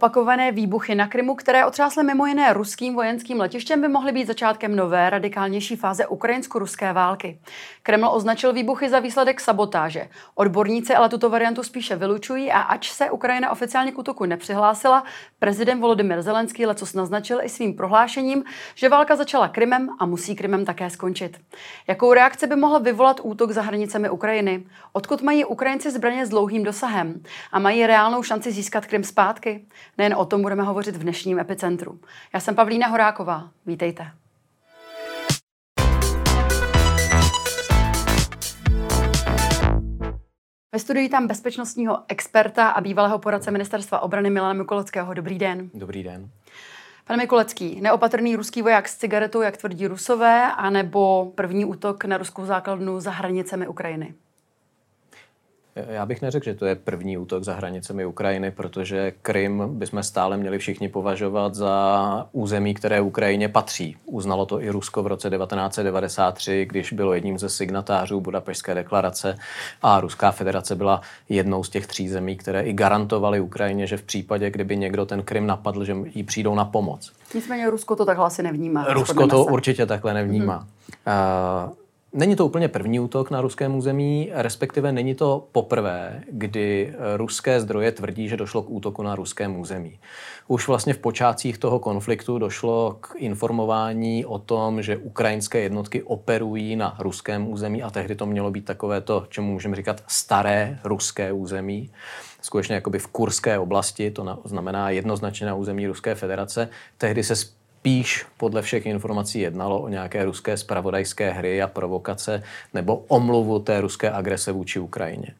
Opakované výbuchy na Krymu, které otřásly mimo jiné ruským vojenským letištěm, by mohly být začátkem nové, radikálnější fáze ukrajinsko-ruské války. Kreml označil výbuchy za výsledek sabotáže. Odborníci ale tuto variantu spíše vylučují a ač se Ukrajina oficiálně k útoku nepřihlásila, prezident Volodymyr Zelenský lecos naznačil i svým prohlášením, že válka začala Krymem a musí Krymem také skončit. Jakou reakci by mohl vyvolat útok za hranicemi Ukrajiny? Odkud mají Ukrajinci zbraně s dlouhým dosahem? A mají reálnou šanci získat Krym zpátky? Nejen o tom budeme hovořit v dnešním epicentru. Já jsem Pavlína Horáková. Vítejte. Ve studiu tam bezpečnostního experta a bývalého poradce ministerstva obrany Milana Mikuleckého. Dobrý den. Dobrý den. Pane Mikulecký, neopatrný ruský voják s cigaretou, jak tvrdí Rusové, anebo první útok na ruskou základnu za hranicemi Ukrajiny? Já bych neřekl, že to je první útok za hranicemi Ukrajiny, protože Krym bychom stále měli všichni považovat za území, které Ukrajině patří. Uznalo to i Rusko v roce 1993, když bylo jedním ze signatářů Budapešské deklarace a Ruská federace byla jednou z těch tří zemí, které i garantovaly Ukrajině, že v případě, kdyby někdo ten Krym napadl, že jí přijdou na pomoc. Nicméně Rusko to takhle asi nevnímá. Rusko to se. určitě takhle nevnímá. Hmm. Uh, Není to úplně první útok na ruském území, respektive není to poprvé, kdy ruské zdroje tvrdí, že došlo k útoku na ruském území. Už vlastně v počátcích toho konfliktu došlo k informování o tom, že ukrajinské jednotky operují na ruském území a tehdy to mělo být takové to, čemu můžeme říkat staré ruské území skutečně jakoby v Kurské oblasti, to znamená jednoznačně na území Ruské federace. Tehdy se spíš podle všech informací jednalo o nějaké ruské spravodajské hry a provokace nebo omluvu té ruské agrese vůči Ukrajině.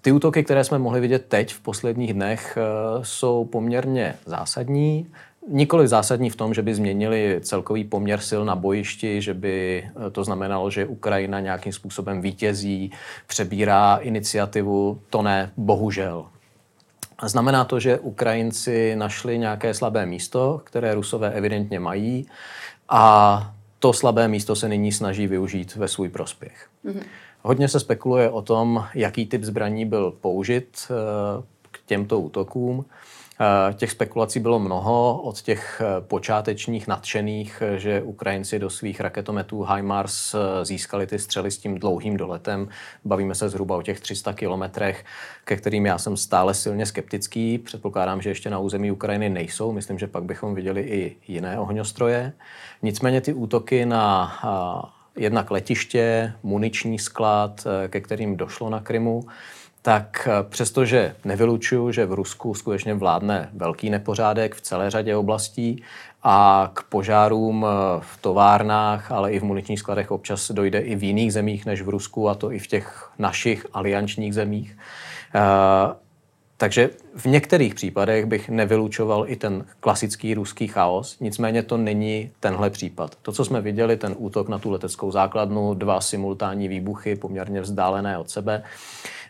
Ty útoky, které jsme mohli vidět teď v posledních dnech, eh, jsou poměrně zásadní. Nikoli zásadní v tom, že by změnili celkový poměr sil na bojišti, že by eh, to znamenalo, že Ukrajina nějakým způsobem vítězí, přebírá iniciativu. To ne, bohužel. Znamená to, že Ukrajinci našli nějaké slabé místo, které Rusové evidentně mají a to slabé místo se nyní snaží využít ve svůj prospěch. Mm-hmm. Hodně se spekuluje o tom, jaký typ zbraní byl použit eh, k těmto útokům. Eh, těch spekulací bylo mnoho, od těch eh, počátečních nadšených, eh, že Ukrajinci do svých raketometů HIMARS získali ty střely s tím dlouhým doletem. Bavíme se zhruba o těch 300 kilometrech, ke kterým já jsem stále silně skeptický. Předpokládám, že ještě na území Ukrajiny nejsou. Myslím, že pak bychom viděli i jiné ohňostroje. Nicméně ty útoky na jednak letiště, muniční sklad, ke kterým došlo na Krymu, tak eh, přestože nevylučuju, že v Rusku skutečně vládne velký nepořádek v celé řadě oblastí a k požárům eh, v továrnách, ale i v muničních skladech občas dojde i v jiných zemích než v Rusku, a to i v těch našich aliančních zemích. Takže v některých případech bych nevylučoval i ten klasický ruský chaos, nicméně to není tenhle případ. To, co jsme viděli, ten útok na tu leteckou základnu, dva simultánní výbuchy poměrně vzdálené od sebe,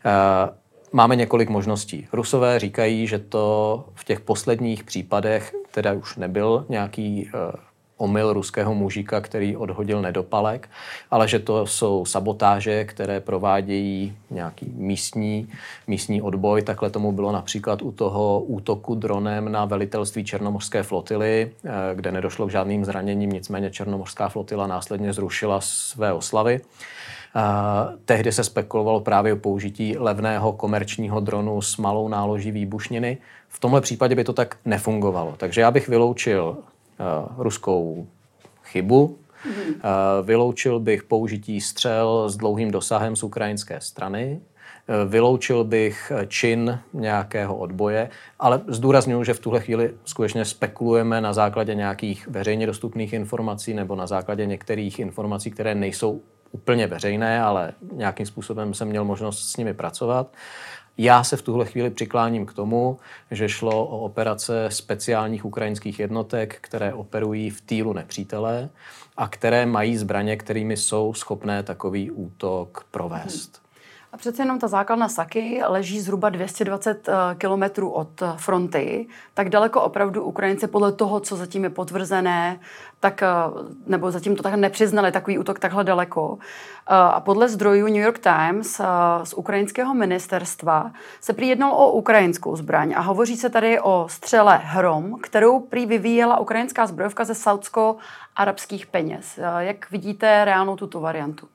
Eh, máme několik možností. Rusové říkají, že to v těch posledních případech teda už nebyl nějaký eh, omyl ruského mužíka, který odhodil nedopalek, ale že to jsou sabotáže, které provádějí nějaký místní, místní odboj. Takhle tomu bylo například u toho útoku dronem na velitelství Černomorské flotily, eh, kde nedošlo k žádným zraněním, nicméně Černomorská flotila následně zrušila své oslavy. Tehdy se spekulovalo právě o použití levného komerčního dronu s malou náloží výbušniny. V tomhle případě by to tak nefungovalo. Takže já bych vyloučil uh, ruskou chybu, uh, vyloučil bych použití střel s dlouhým dosahem z ukrajinské strany, uh, vyloučil bych čin nějakého odboje, ale zdůraznuju, že v tuhle chvíli skutečně spekulujeme na základě nějakých veřejně dostupných informací nebo na základě některých informací, které nejsou úplně veřejné, ale nějakým způsobem jsem měl možnost s nimi pracovat. Já se v tuhle chvíli přikláním k tomu, že šlo o operace speciálních ukrajinských jednotek, které operují v týlu nepřítele a které mají zbraně, kterými jsou schopné takový útok provést. A přece jenom ta základna Saky leží zhruba 220 eh, kilometrů od eh, fronty, tak daleko opravdu Ukrajinci podle toho, co zatím je potvrzené, tak, eh, nebo zatím to tak nepřiznali, takový útok takhle daleko. A podle zdrojů New York Times z ukrajinského ministerstva se prý o ukrajinskou zbraň a hovoří se tady o střele Hrom, kterou prý vyvíjela ukrajinská zbrojovka ze saudsko-arabských peněz. Jak vidíte reálnou tuto variantu?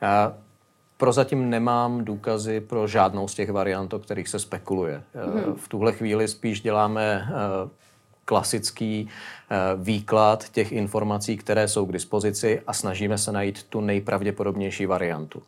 Já Prozatím nemám důkazy pro žádnou z těch variant, o kterých se spekuluje. Hmm. V tuhle chvíli spíš děláme eh, klasický eh, výklad těch informací, které jsou k dispozici a snažíme se najít tu nejpravděpodobnější variantu.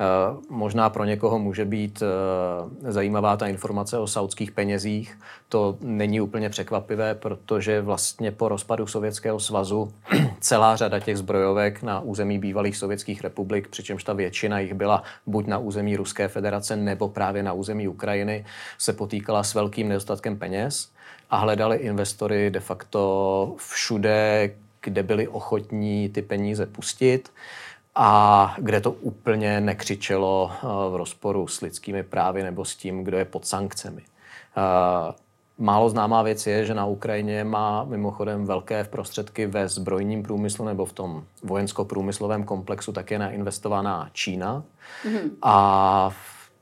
Eh, možná pro někoho může být eh, zajímavá ta informace o saudských penězích. To není úplně překvapivé, protože vlastně po rozpadu Sovětského svazu celá řada těch zbrojovek na území bývalých sovětských republik, přičemž ta většina jich byla buď na území Ruské federace nebo právě na území Ukrajiny, se potýkala s velkým nedostatkem peněz a hledali investory de facto všude, kde byli ochotní ty peníze pustit a kde to úplně nekřičelo eh, v rozporu s lidskými právy nebo s tím, kdo je pod sankcemi. Eh, málo známá věc je, že na Ukrajině má mimochodem velké prostředky ve zbrojním průmyslu nebo v tom vojensko-průmyslovém komplexu také nainvestovaná Čína. Mm-hmm. A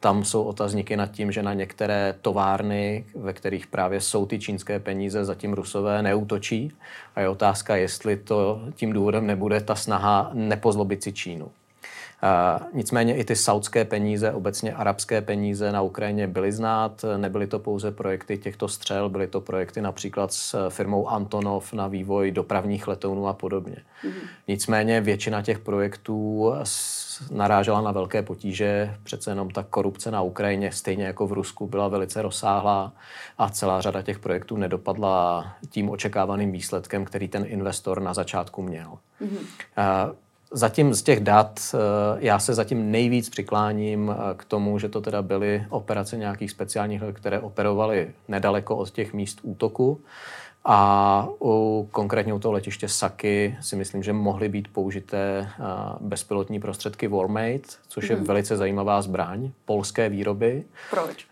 tam jsou otazníky nad tím, že na některé továrny, ve kterých právě jsou ty čínské peníze, zatím rusové neútočí. A je otázka, jestli to tím důvodem nebude ta snaha nepozlobit si Čínu. Nicméně i ty saudské peníze, obecně arabské peníze na Ukrajině byly znát. Nebyly to pouze projekty těchto střel, byly to projekty například s firmou Antonov na vývoj dopravních letounů a podobně. Mm-hmm. Nicméně většina těch projektů narážela na velké potíže. Přece jenom ta korupce na Ukrajině, stejně jako v Rusku, byla velice rozsáhlá a celá řada těch projektů nedopadla tím očekávaným výsledkem, který ten investor na začátku měl. Mm-hmm. Zatím z těch dat eh, já se zatím nejvíc přikláním eh, k tomu, že to teda byly operace nějakých speciálních, které operovaly nedaleko od těch míst útoku. A u, konkrétně u toho letiště Saky si myslím, že mohly být použité bezpilotní prostředky Warmate, což je mm. velice zajímavá zbraň polské výroby. Proč?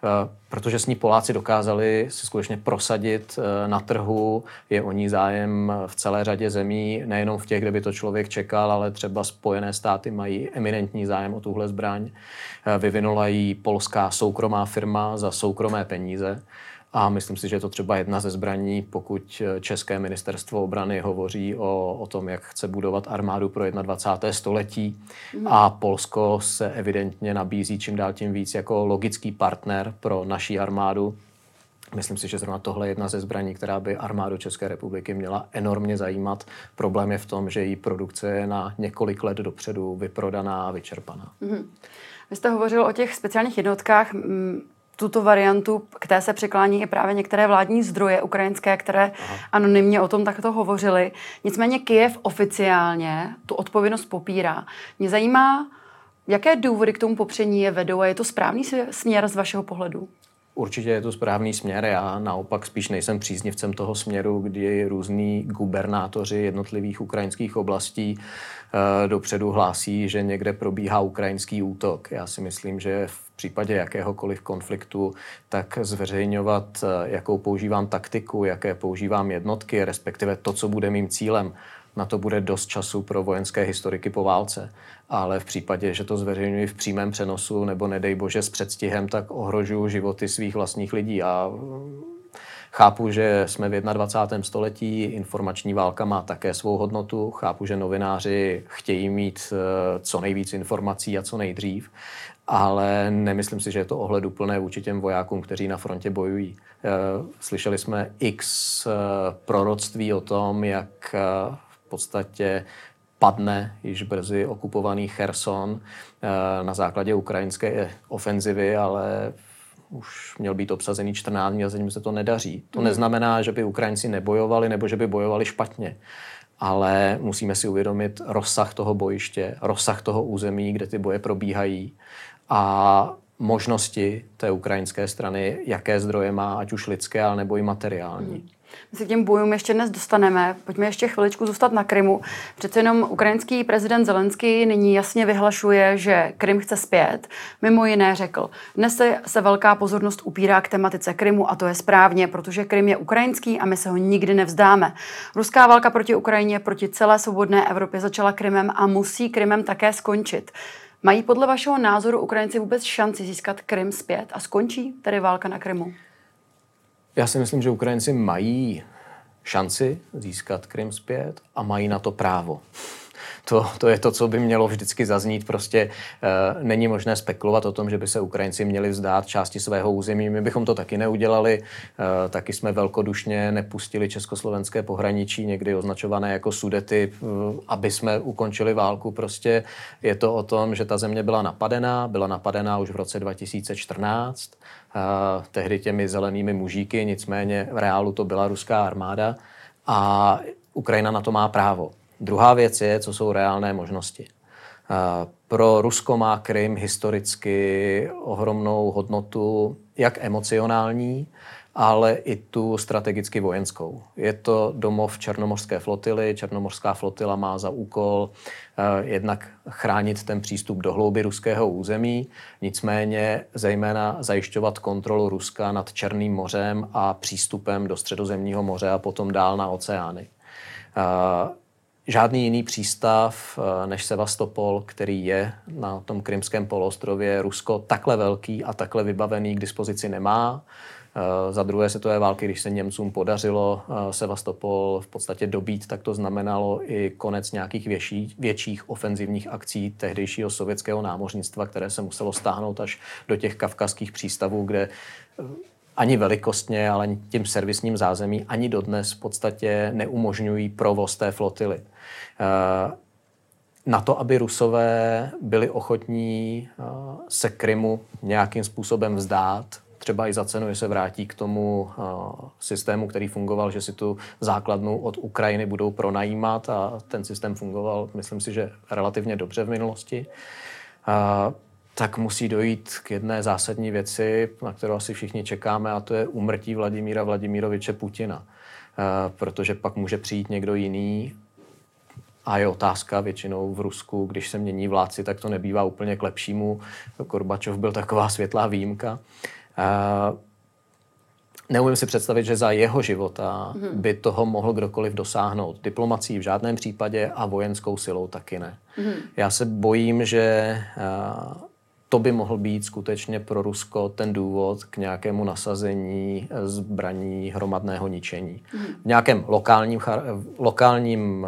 Protože s ní Poláci dokázali si skutečně prosadit e, na trhu. Je o ní zájem v celé řadě zemí, nejenom v těch, kde by to člověk čekal, ale třeba Spojené státy mají eminentní zájem o tuhle zbraň. Vyvinula ji polská soukromá firma za soukromé peníze. A myslím si, že je to třeba jedna ze zbraní, pokud České ministerstvo obrany hovoří o, o tom, jak chce budovat armádu pro 21. století. Mm. A Polsko se evidentně nabízí čím dál tím víc jako logický partner pro naší armádu. Myslím si, že zrovna tohle je jedna ze zbraní, která by armádu České republiky měla enormně zajímat. Problém je v tom, že její produkce je na několik let dopředu vyprodaná a vyčerpaná. Mm. Vy jste hovořil o těch speciálních jednotkách tuto variantu, k té se přiklání i právě některé vládní zdroje ukrajinské, které Aha. anonymně o tom takto hovořili. Nicméně Kyjev oficiálně tu odpovědnost popírá. Mě zajímá, jaké důvody k tomu popření je vedou a je to správný směr z vašeho pohledu? Určitě je to správný směr. Já naopak spíš nejsem příznivcem toho směru, kdy různí gubernátoři jednotlivých ukrajinských oblastí uh, dopředu hlásí, že někde probíhá ukrajinský útok. Já si myslím, že v případě jakéhokoliv konfliktu, tak zveřejňovat, eh, jakou používám taktiku, jaké používám jednotky, respektive to, co bude mým cílem, na to bude dost času pro vojenské historiky po válce. Ale v případě, že to zveřejňuji v přímém přenosu nebo nedej bože s předstihem, tak ohrožuju životy svých vlastních lidí. A mm, chápu, že jsme v 21. století, informační válka má také svou hodnotu, chápu, že novináři chtějí mít eh, co nejvíc informací a co nejdřív, ale nemyslím si, že je to ohleduplné vůči těm vojákům, kteří na frontě bojují. Eh, slyšeli jsme x eh, proroctví o tom, jak podstatě padne již brzy okupovaný Cherson eh, na základě ukrajinské ofenzivy, ale už měl být obsazený 14 dní a zatím se to nedaří. To mm. neznamená, že by Ukrajinci nebojovali nebo že by bojovali špatně. Ale musíme si uvědomit rozsah toho bojiště, rozsah toho území, kde ty boje probíhají a možnosti té ukrajinské strany, jaké zdroje má, ať už lidské, ale nebo i materiální. My se k těm bojům ještě dnes dostaneme. Pojďme ještě chviličku zůstat na Krymu. Přece jenom ukrajinský prezident Zelenský nyní jasně vyhlašuje, že Krym chce zpět. Mimo jiné řekl, dnes se, se velká pozornost upírá k tematice Krymu a to je správně, protože Krym je ukrajinský a my se ho nikdy nevzdáme. Ruská válka proti Ukrajině, proti celé svobodné Evropě začala Krymem a musí Krymem také skončit. Mají podle vašeho názoru Ukrajinci vůbec šanci získat Krym zpět a skončí tedy válka na Krymu? Já si myslím, že Ukrajinci mají šanci získat Krym zpět a mají na to právo. To, to je to, co by mělo vždycky zaznít. Prostě e, není možné spekulovat o tom, že by se Ukrajinci měli vzdát části svého území. My bychom to taky neudělali. E, taky jsme velkodušně nepustili československé pohraničí, někdy označované jako sudety, e, aby jsme ukončili válku. Prostě je to o tom, že ta země byla napadená. Byla napadená už v roce 2014 tehdy těmi zelenými mužíky, nicméně v reálu to byla ruská armáda a Ukrajina na to má právo. Druhá věc je, co jsou reálné možnosti. Pro Rusko má Krym historicky ohromnou hodnotu, jak emocionální, ale i tu strategicky vojenskou. Je to domov Černomorské flotily. Černomorská flotila má za úkol eh, jednak chránit ten přístup do hlouby ruského území, nicméně zejména zajišťovat kontrolu Ruska nad Černým mořem a přístupem do Středozemního moře a potom dál na oceány. Eh, žádný jiný přístav eh, než Sevastopol, který je na tom krymském poloostrově, Rusko takhle velký a takhle vybavený k dispozici nemá. Eh, za druhé světové války, když se Němcům podařilo eh, Sevastopol v podstatě dobít, tak to znamenalo i konec nějakých větší, větších ofenzivních akcí tehdejšího sovětského námořnictva, které se muselo stáhnout až do těch kavkazských přístavů, kde ani velikostně, ale tím servisním zázemí ani dodnes v podstatě neumožňují provoz té flotily. Na to, aby Rusové byli ochotní se Krymu nějakým způsobem vzdát, třeba i za cenu, že se vrátí k tomu uh, systému, který fungoval, že si tu základnu od Ukrajiny budou pronajímat a ten systém fungoval, myslím si, že relativně dobře v minulosti. Tak musí dojít k jedné zásadní věci, na kterou asi všichni čekáme, a to je umrtí Vladimíra Vladimiroviče Putina. Uh, protože pak může přijít někdo jiný a je otázka většinou v Rusku, když se mění vládci, tak to nebývá úplně k lepšímu. Korbačov byl taková světlá výjimka. Neumím si představit, že za jeho života mhm. by toho mohl kdokoliv dosáhnout. Diplomací v žádném případě a vojenskou silou taky ne. Mm. Já se bojím, že to by mohl být skutečně pro Rusko ten důvod k nějakému nasazení zbraní hromadného ničení. Mm. V nějakém lokálním, lokálním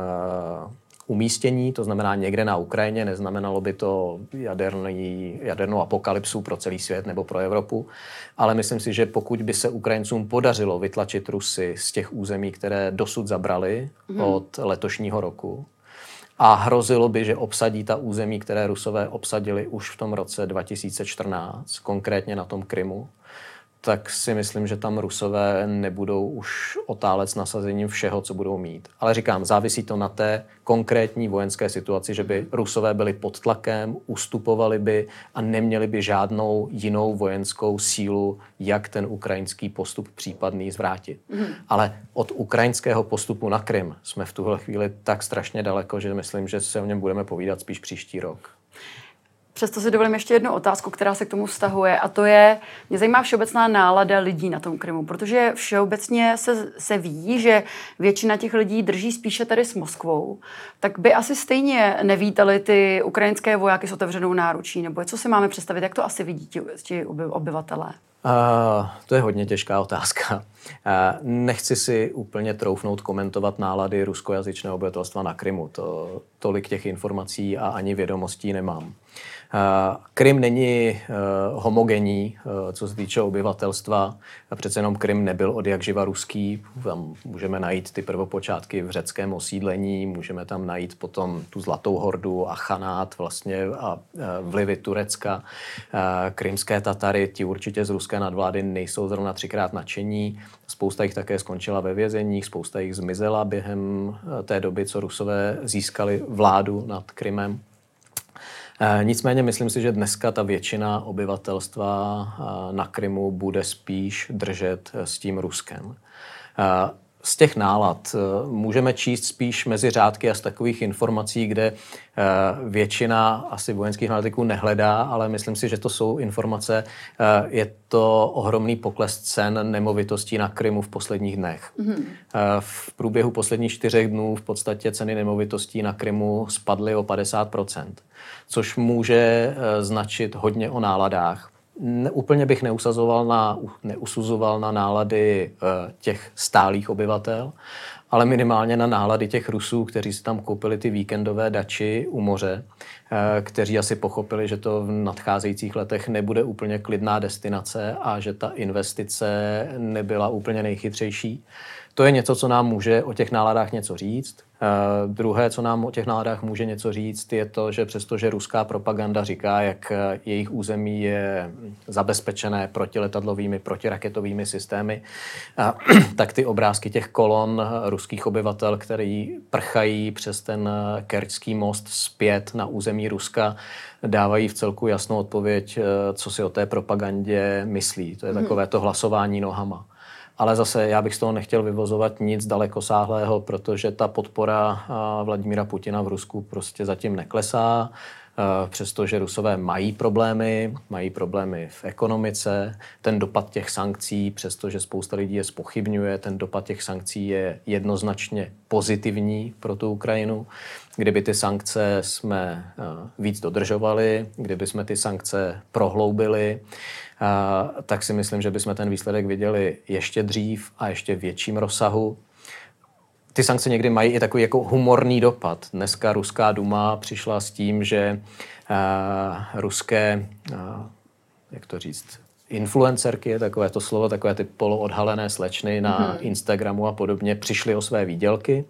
umístění, to znamená někde na Ukrajině, neznamenalo by to jaderný, jadernou apokalypsu pro celý svět nebo pro Evropu, ale myslím si, že pokud by se Ukrajincům podařilo vytlačit Rusy z těch území, které dosud zabrali mm. od letošního roku, a hrozilo by, že obsadí ta území, které Rusové obsadili už v tom roce 2014, konkrétně na tom Krymu, tak si myslím, že tam Rusové nebudou už otálet s nasazením všeho, co budou mít. Ale říkám, závisí to na té konkrétní vojenské situaci, že by Rusové byli pod tlakem, ustupovali by a neměli by žádnou jinou vojenskou sílu, jak ten ukrajinský postup případný zvrátit. Mm. Ale od ukrajinského postupu na Krym jsme v tuhle chvíli tak strašně daleko, že myslím, že se o něm budeme povídat spíš příští rok. Přesto si dovolím ještě jednu otázku, která se k tomu vztahuje, a to je, mě zajímá všeobecná nálada lidí na tom Krymu, protože všeobecně se, se ví, že většina těch lidí drží spíše tady s Moskvou, tak by asi stejně nevítali ty ukrajinské vojáky s otevřenou náručí, nebo co si máme představit, jak to asi vidí ti, ti obyvatelé? Uh, to je hodně těžká otázka. Uh, nechci si úplně troufnout komentovat nálady ruskojazyčného obyvatelstva na Krymu. To, tolik těch informací a ani vědomostí nemám. Eh, Krym není eh, homogenní, eh, co se týče obyvatelstva. Přece jenom Krym nebyl od jak živa ruský. Tam můžeme najít ty prvopočátky v řeckém osídlení, můžeme tam najít potom tu Zlatou hordu a Chanát vlastně a vlivy Turecka. Krymské Tatary, ti určitě z ruské nadvlády nejsou zrovna třikrát nadšení. Spousta jich také skončila ve vězeních, spousta jich zmizela během té doby, co Rusové získali vládu nad Krymem. Eh, nicméně myslím si, že dneska ta většina obyvatelstva eh, na Krymu bude spíš držet eh, s tím Ruskem. Z těch nálad eh, můžeme číst spíš mezi řádky a z takových informací, kde eh, většina asi vojenských analytiků nehledá, ale myslím si, že to jsou informace. Eh, je to ohromný pokles cen nemovitostí na Krymu v posledních dnech. Mm-hmm. V průběhu posledních čtyřech dnů v podstatě ceny nemovitostí na Krymu spadly o 50% což může značit hodně o náladách ne, úplně bych neusazoval na, neusuzoval na nálady uh, těch stálých obyvatel, ale minimálně na nálady těch Rusů, kteří si tam koupili ty víkendové dači u moře, uh, kteří asi pochopili, že to v nadcházejících letech nebude úplně klidná destinace a že ta investice nebyla úplně nejchytřejší. To je něco, co nám může o těch náladách něco říct. Uh, druhé, co nám o těch náladách může něco říct, je to, že přestože ruská propaganda říká, jak eh, jejich území je zabezpečené protiletadlovými, protiraketovými systémy, tak ty obrázky těch kolon ruských obyvatel, který prchají přes ten kerčský most zpět na území Ruska, dávají v celku jasnou odpověď, co si o té propagandě myslí. To je mhm. takové to hlasování nohama. Ale zase já bych z toho nechtěl vyvozovat nic dalekosáhlého, protože ta podpora Vladimíra Putina v Rusku prostě zatím neklesá. Přestože Rusové mají problémy, mají problémy v ekonomice, ten dopad těch sankcí, přestože spousta lidí je spochybňuje, ten dopad těch sankcí je jednoznačně pozitivní pro tu Ukrajinu. Kdyby ty sankce jsme víc dodržovali, kdyby jsme ty sankce prohloubili, tak si myslím, že bychom ten výsledek viděli ještě dřív a ještě větším rozsahu. Ty sankce někdy mají i takový jako humorný dopad. Dneska ruská duma přišla s tím, že uh, ruské, uh, jak to říct, influencerky, takové to slovo, takové ty poloodhalené slečny na mm-hmm. Instagramu a podobně, přišly o své výdělky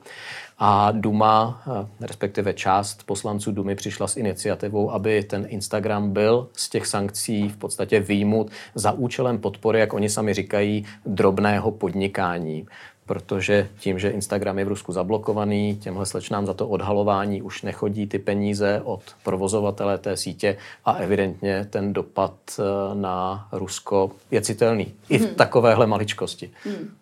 a Duma, eh, respektive část poslanců Dumy přišla s iniciativou, aby ten Instagram byl z těch sankcí v podstatě výjimut za účelem podpory, jak oni sami říkají, drobného podnikání protože tím, že Instagram je v Rusku zablokovaný, těmhle slečnám za to odhalování už nechodí ty peníze od provozovatele té sítě a evidentně ten dopad eh, na Rusko je citelný. I v hmm. takovéhle maličkosti. Hmm.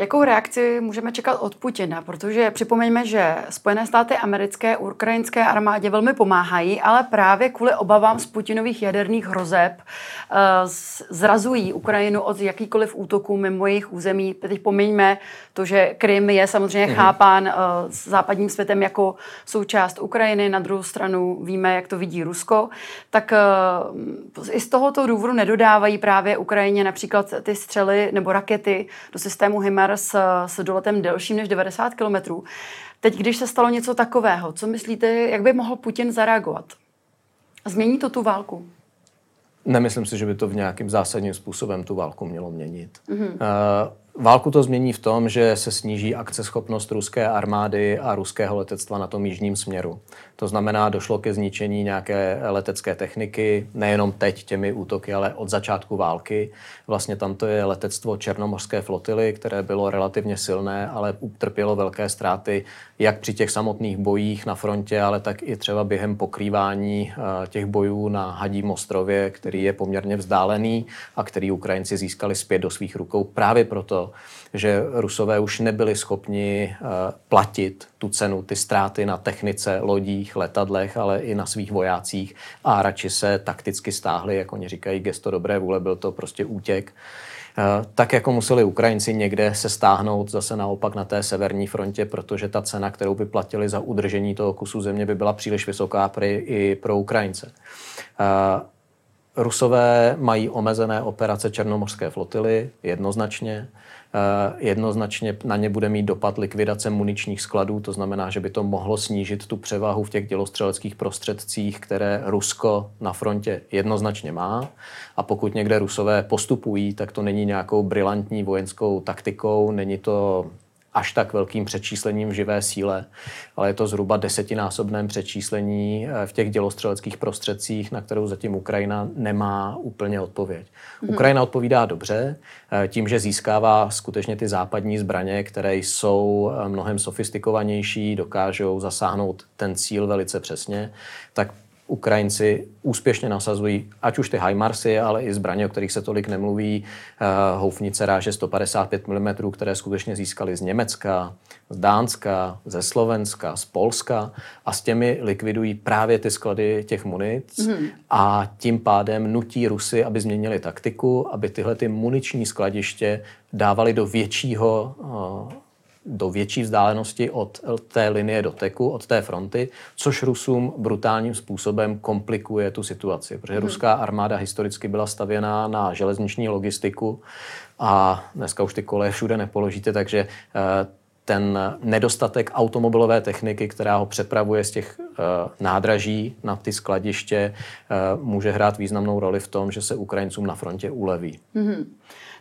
Jakou reakci můžeme čekat od Putina? Protože připomeňme, že Spojené státy americké ukrajinské armádě velmi pomáhají, ale právě kvůli obavám z Putinových jaderných hrozeb eh, zrazují Ukrajinu od jakýkoliv útoků mimo jejich území. Teď pomeňme to, že Krym je samozřejmě mm-hmm. chápán uh, západním světem jako součást Ukrajiny, na druhou stranu víme, jak to vidí Rusko, tak uh, i z tohoto důvodu nedodávají právě Ukrajině například ty střely nebo rakety do systému HIMARS s doletem delším než 90 kilometrů. Teď, když se stalo něco takového, co myslíte, jak by mohl Putin zareagovat? Změní to tu válku? Nemyslím si, že by to v nějakým zásadním způsobem tu válku mělo měnit. Mm-hmm. Uh, Válku to změní v tom, že se sníží akceschopnost ruské armády a ruského letectva na tom jižním směru. To znamená, došlo ke zničení nějaké letecké techniky, nejenom teď těmi útoky, ale od začátku války. Vlastně tam to je letectvo Černomorské flotily, které bylo relativně silné, ale utrpělo velké ztráty jak při těch samotných bojích na frontě, ale tak i třeba během pokrývání eh, těch bojů na Hadím ostrově, který je poměrně vzdálený a který Ukrajinci získali zpět do svých rukou právě proto, že Rusové už nebyli schopni eh, platit tu cenu, ty ztráty na technice, lodích, letadlech, ale i na svých vojácích a radši se takticky stáhli, jak oni říkají, gesto dobré vůle, byl to prostě útěk. Eh, tak jako museli Ukrajinci někde se stáhnout zase naopak na té severní frontě, protože ta cena, kterou by platili za udržení toho kusu země, by byla příliš vysoká pro, i pro Ukrajince. Eh, Rusové mají omezené operace Černomorské flotily, jednoznačně. Eh, jednoznačně na ně bude mít dopad likvidace muničních skladů, to znamená, že by to mohlo snížit tu převahu v těch dělostřeleckých prostředcích, které Rusko na frontě jednoznačně má. A pokud někde Rusové postupují, tak to není nějakou brilantní vojenskou taktikou, není to až tak velkým přečíslením v živé síle, ale je to zhruba desetinásobném přečíslení eh, v těch dělostřeleckých prostředcích, na kterou zatím Ukrajina nemá úplně odpověď. Mm-hmm. Ukrajina odpovídá dobře eh, tím, že získává skutečně ty západní zbraně, které jsou eh, mnohem sofistikovanější, dokážou zasáhnout ten cíl velice přesně, tak Ukrajinci úspěšně nasazují ať už ty HIMARSy, ale i zbraně, o kterých se tolik nemluví, uh, houfnice ráže 155 mm, které skutečně získali z Německa, z Dánska, ze Slovenska, z Polska. A s těmi likvidují právě ty sklady těch munic. Mm. a tím pádem nutí Rusy, aby změnili taktiku, aby tyhle ty muniční skladiště dávali do většího uh, do větší vzdálenosti od té linie doteku, od té fronty, což Rusům brutálním způsobem komplikuje tu situaci, protože hmm. ruská armáda historicky byla stavěná na železniční logistiku a dneska už ty koleje všude nepoložíte, takže eh, ten nedostatek automobilové techniky, která ho přepravuje z těch uh, nádraží na ty skladiště, uh, může hrát významnou roli v tom, že se Ukrajincům na frontě uleví. Mm-hmm.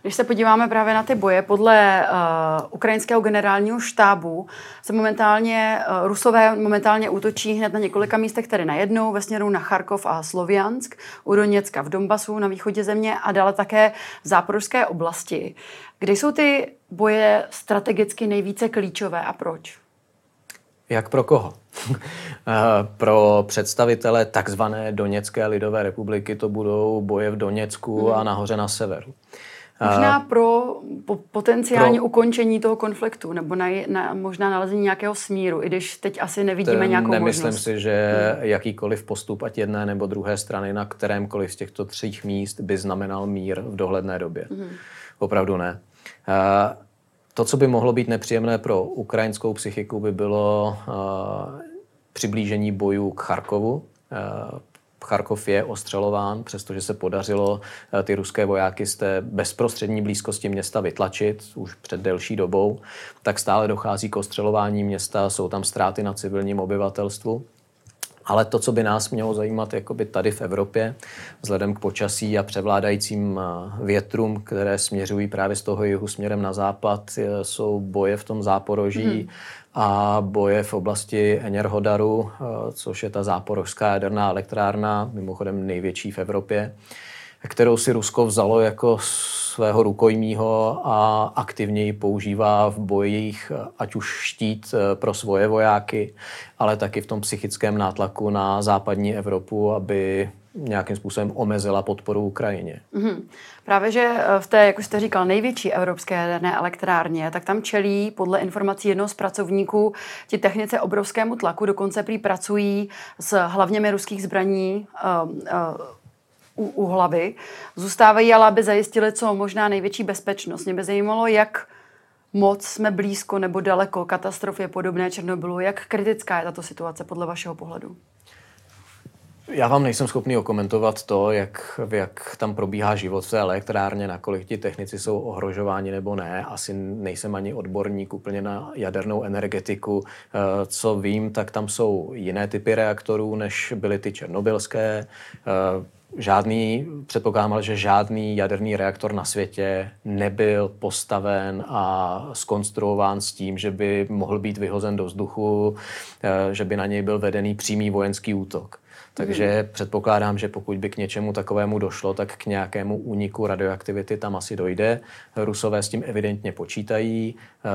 Když se podíváme právě na ty boje, podle uh, ukrajinského generálního štábu se momentálně, uh, Rusové momentálně útočí hned na několika místech, tedy najednou ve směru na Charkov a Sloviansk, u Doněcka v Donbasu na východě země a dále také v záporožské oblasti. Kde jsou ty boje strategicky nejvíce klíčové a proč? Jak pro koho? Eh, pro představitele takzvané Doněcké lidové republiky to budou boje v Doněcku hmm. a nahoře na severu. Možná pro po, potenciální pro, ukončení toho konfliktu, nebo na, na, možná nalezení nějakého smíru, i když teď asi nevidíme nějakou nemyslím možnost. si, že hmm. jakýkoliv postup, ať jedné nebo druhé strany, na kterémkoliv z těchto tří míst by znamenal mír v dohledné době. Hmm. Opravdu ne. Uh, to, co by mohlo být nepříjemné pro ukrajinskou psychiku, by bylo uh, přiblížení bojů k Charkovu. Charkov je ostřelován, přestože se podařilo eh, ty ruské vojáky z té bezprostřední blízkosti města vytlačit už před delší dobou, tak stále dochází k ostřelování města, jsou tam ztráty na civilním obyvatelstvu. Ale to, co by nás mělo zajímat jakoby tady v Evropě, vzhledem k počasí a převládajícím eh, větrům, které směřují právě z toho jihu směrem na západ, jsou boje v tom záporoží, hmm a boje v oblasti Enerhodaru, eh, což je ta záporožská jaderná elektrárna, mimochodem největší v Evropě, kterou si Rusko vzalo jako svého rukojmího a aktivně ji používá v bojích, ať už štít eh, pro svoje vojáky, ale taky v tom psychickém nátlaku na západní Evropu, aby nějakým způsobem omezila podporu Ukrajině. Mm-hmm. Právě, že eh, v té, jak už jste říkal, největší evropské jaderné elektrárně, tak tam čelí podle informací jednoho z pracovníků ti technice obrovskému tlaku, dokonce prý pracují s hlavněmi ruských zbraní uh, uh, u, u hlavy. Zůstávají ale, aby zajistili co možná největší bezpečnost. Mě by zajímalo, jak moc jsme blízko nebo daleko katastrofě podobné Černobylu. Jak kritická je tato situace podle vašeho pohledu? Já vám nejsem schopný okomentovat to, jak, jak tam probíhá život v té elektrárně, nakolik ti technici jsou ohrožováni nebo ne. Asi nejsem ani odborník úplně na jadernou energetiku. Eh, co vím, tak tam jsou jiné typy reaktorů, než byly ty černobylské. Eh, žádný, předpokládám, že žádný jaderný reaktor na světě nebyl postaven a skonstruován s tím, že by mohl být vyhozen do vzduchu, eh, že by na něj byl vedený přímý vojenský útok. Takže hmm. předpokládám, že pokud by k něčemu takovému došlo, tak k nějakému úniku radioaktivity tam asi dojde. Rusové s tím evidentně počítají. Eh,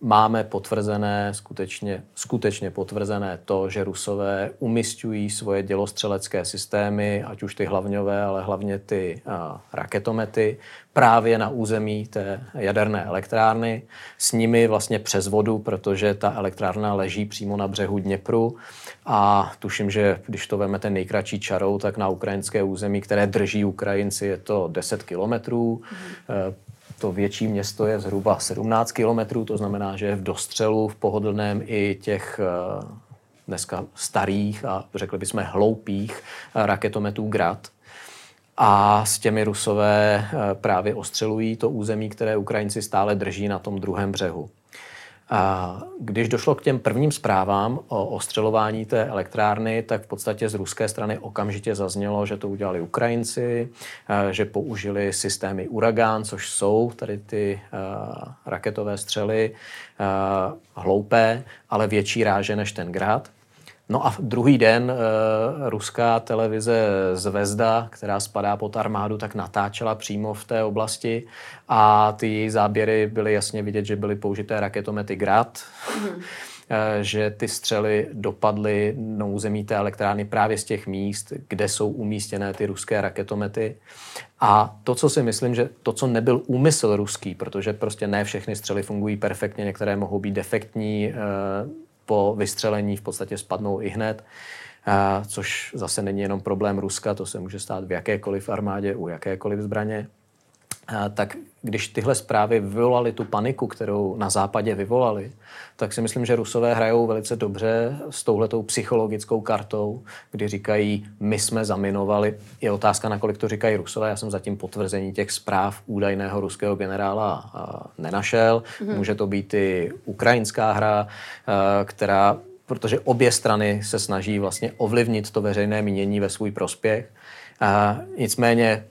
máme potvrzené, skutečně, skutečně potvrzené to, že Rusové umistují svoje dělostřelecké systémy, ať už ty hlavňové, ale hlavně ty eh, raketomety, právě na území té jaderné elektrárny, s nimi vlastně přes vodu, protože ta elektrárna leží přímo na břehu Dněpru a tuším, že když to veme ten nejkratší čarou, tak na ukrajinské území, které drží Ukrajinci, je to 10 kilometrů. Mm. To větší město je zhruba 17 kilometrů, to znamená, že je v dostřelu, v pohodlném i těch eh, dneska starých a řekli bychom hloupých eh, raketometů Grad. A s těmi Rusové právě ostřelují to území, které Ukrajinci stále drží na tom druhém břehu. Když došlo k těm prvním zprávám o ostřelování té elektrárny, tak v podstatě z ruské strany okamžitě zaznělo, že to udělali Ukrajinci, eh, že použili systémy Uragán, což jsou tady ty eh, raketové střely, eh, hloupé, ale větší ráže než ten grad. No a druhý den e, ruská televize Zvezda, která spadá pod armádu, tak natáčela přímo v té oblasti a ty její záběry byly jasně vidět, že byly použité raketomety Grad. Mm. že ty střely dopadly na území té elektrárny právě z těch míst, kde jsou umístěné ty ruské raketomety. A to, co si myslím, že to, co nebyl úmysl ruský, protože prostě ne všechny střely fungují perfektně, některé mohou být defektní, po vystřelení v podstatě spadnou i hned, což zase není jenom problém Ruska, to se může stát v jakékoliv armádě, u jakékoliv zbraně tak když tyhle zprávy vyvolaly tu paniku, kterou na západě vyvolali, tak si myslím, že Rusové hrajou velice dobře s touhletou psychologickou kartou, kdy říkají, my jsme zaminovali. Je otázka, nakolik to říkají Rusové. Já jsem zatím potvrzení těch zpráv údajného ruského generála nenašel. Mm-hmm. Může to být i ukrajinská hra, která protože obě strany se snaží vlastně ovlivnit to veřejné mínění ve svůj prospěch. A nicméně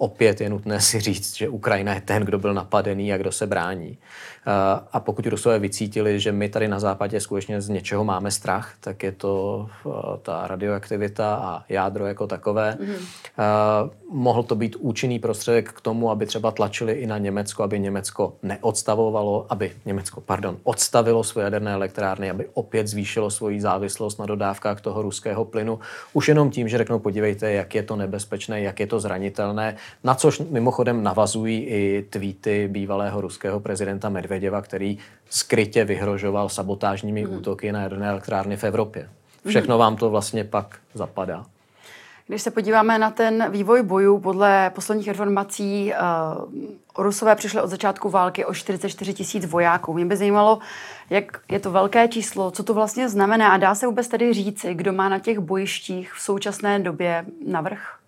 opět je nutné si říct, že Ukrajina je ten, kdo byl napadený a kdo se brání. Eh, a pokud Rusové vycítili, že my tady na západě skutečně z něčeho máme strach, tak je to eh, ta radioaktivita a jádro jako takové. Mm-hmm. Mohl to být účinný prostředek k tomu, aby třeba tlačili i na Německo, aby Německo neodstavovalo, aby Německo, pardon, odstavilo své jaderné elektrárny, aby opět zvýšilo svoji závislost na dodávkách toho ruského plynu. Už jenom tím, že řeknou, podívejte, jak je to nebezpečné, jak je to zranitelné, na což mimochodem navazují i tweety bývalého ruského prezidenta Medvedeva který skrytě vyhrožoval sabotážními hmm. útoky na jaderné elektrárny v Evropě. Všechno vám to vlastně pak zapadá. Když se podíváme na ten vývoj bojů, podle posledních informací uh, Rusové přišli od začátku války o 44 tisíc vojáků. Mě by zajímalo, jak je to velké číslo, co to vlastně znamená a dá se vůbec tedy říci, kdo má na těch bojištích v současné době navrh?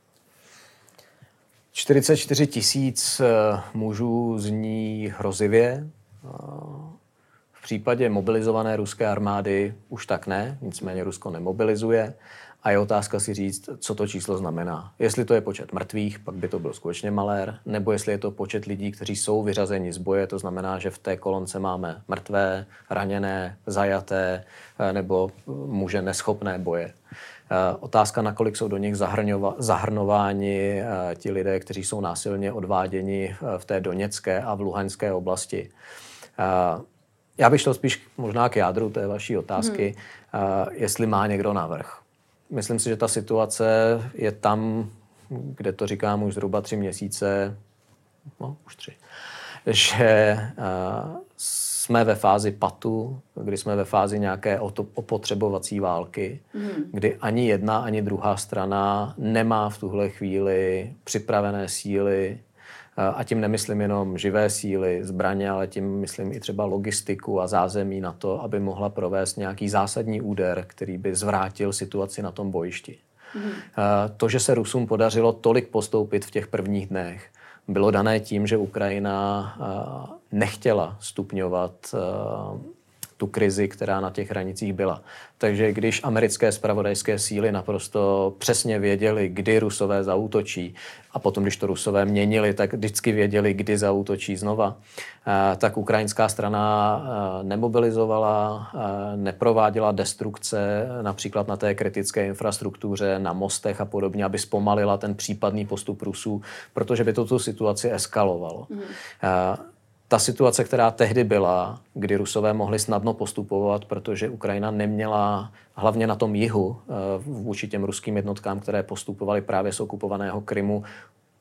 44 tisíc eh, mužů zní hrozivě. V případě mobilizované ruské armády už tak ne, nicméně Rusko nemobilizuje. A je otázka si říct, co to číslo znamená. Jestli to je počet mrtvých, pak by to byl skutečně malér, nebo jestli je to počet lidí, kteří jsou vyřazeni z boje, to znamená, že v té kolonce máme mrtvé, raněné, zajaté eh, nebo muže neschopné boje. Eh, otázka, nakolik jsou do nich zahrnováni eh, ti lidé, kteří jsou násilně odváděni v té doněcké a v luhanské oblasti. Já bych šel spíš možná k jádru té vaší otázky, hmm. jestli má někdo návrh. Myslím si, že ta situace je tam, kde to říkám už zhruba tři měsíce, no už tři, že jsme ve fázi patu, kdy jsme ve fázi nějaké opotřebovací války, mm. kdy ani jedna, ani druhá strana nemá v tuhle chvíli připravené síly a tím nemyslím jenom živé síly, zbraně, ale tím myslím i třeba logistiku a zázemí na to, aby mohla provést nějaký zásadní úder, který by zvrátil situaci na tom bojišti. Mm. To, že se Rusům podařilo tolik postoupit v těch prvních dnech, bylo dané tím, že Ukrajina nechtěla stupňovat tu krizi, která na těch hranicích byla. Takže když americké spravodajské síly naprosto přesně věděli, kdy Rusové zautočí, a potom, když to Rusové měnili, tak vždycky věděli, kdy zautočí znova, eh, tak ukrajinská strana eh, nemobilizovala, eh, neprováděla destrukce například na té kritické infrastruktuře, na mostech a podobně, aby zpomalila ten případný postup Rusů, protože by to tu situaci eskalovalo. Mm ta situace, která tehdy byla, kdy Rusové mohli snadno postupovat, protože Ukrajina neměla, hlavně na tom jihu, eh, vůči těm ruským jednotkám, které postupovaly právě z okupovaného Krymu,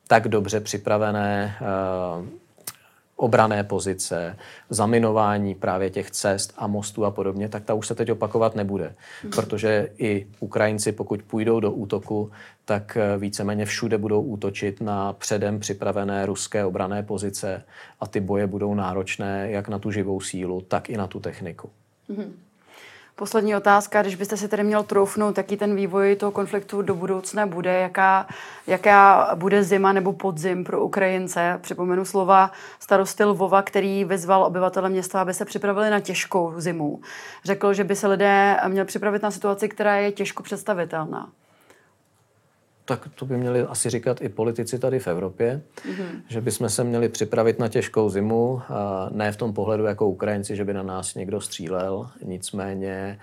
tak dobře připravené eh, obrané pozice, zaminování právě těch cest a mostů a podobně, tak ta už se teď opakovat nebude. Protože i Ukrajinci, pokud půjdou do útoku, tak eh, víceméně všude budou útočit na předem připravené ruské obrané pozice a ty boje budou náročné jak na tu živou sílu, tak i na tu techniku. Mm-hmm. Poslední otázka, když byste si tedy měl troufnout, jaký ten vývoj toho konfliktu do budoucna bude, jaká, jaká bude zima nebo podzim pro Ukrajince. Připomenu slova starosty Lvova, který vyzval obyvatele města, aby se připravili na těžkou zimu. Řekl, že by se lidé měli připravit na situaci, která je těžko představitelná tak to by měli asi říkat i politici tady v Evropě, mm-hmm. že bychom se měli připravit na těžkou zimu, a ne v tom pohledu jako Ukrajinci, že by na nás někdo střílel, nicméně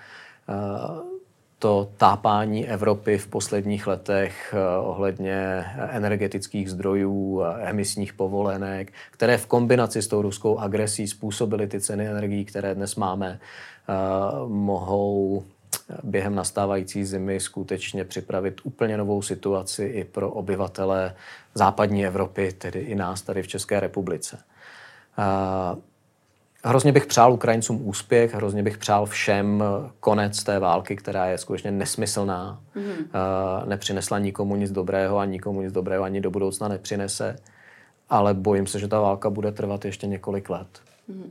to tápání Evropy v posledních letech ohledně energetických zdrojů, emisních povolenek, které v kombinaci s tou ruskou agresí způsobily ty ceny energií, které dnes máme, mohou během nastávající zimy skutečně připravit úplně novou situaci i pro obyvatele západní Evropy, tedy i nás tady v České republice. Hrozně bych přál Ukrajincům úspěch, hrozně bych přál všem konec té války, která je skutečně nesmyslná. Mm-hmm. Nepřinesla nikomu nic dobrého a nikomu nic dobrého ani do budoucna nepřinese. Ale bojím se, že ta válka bude trvat ještě několik let. Mm-hmm.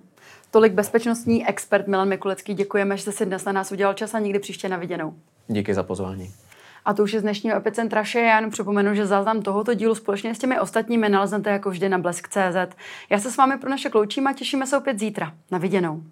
Tolik bezpečnostní expert Milan Mikulecký. Děkujeme, že jste si dnes na nás udělal čas a nikdy příště na viděnou. Díky za pozvání. A to už je z dnešního Epicentra vše. Já jen připomenu, že záznam tohoto dílu společně s těmi ostatními naleznete jako vždy na blesk.cz. Já se s vámi pro naše kloučím a těšíme se opět zítra. Na viděnou.